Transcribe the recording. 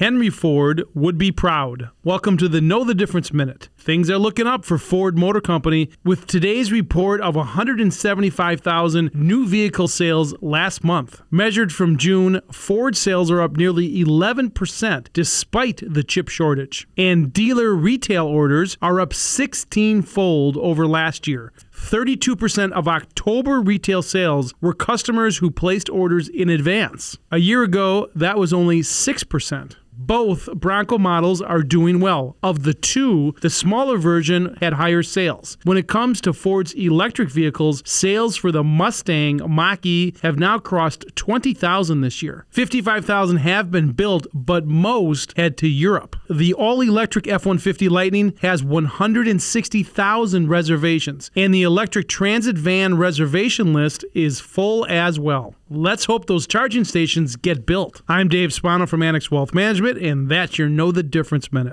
Henry Ford would be proud. Welcome to the Know the Difference Minute. Things are looking up for Ford Motor Company with today's report of 175,000 new vehicle sales last month. Measured from June, Ford sales are up nearly 11% despite the chip shortage. And dealer retail orders are up 16 fold over last year. 32% of October retail sales were customers who placed orders in advance. A year ago, that was only 6%. Both Bronco models are doing well. Of the two, the smaller version had higher sales. When it comes to Ford's electric vehicles, sales for the Mustang Mach E have now crossed 20,000 this year. 55,000 have been built, but most head to Europe. The all electric F 150 Lightning has 160,000 reservations, and the electric transit van reservation list is full as well. Let's hope those charging stations get built. I'm Dave Spano from Annex Wealth Management, and that's your Know the Difference Minute.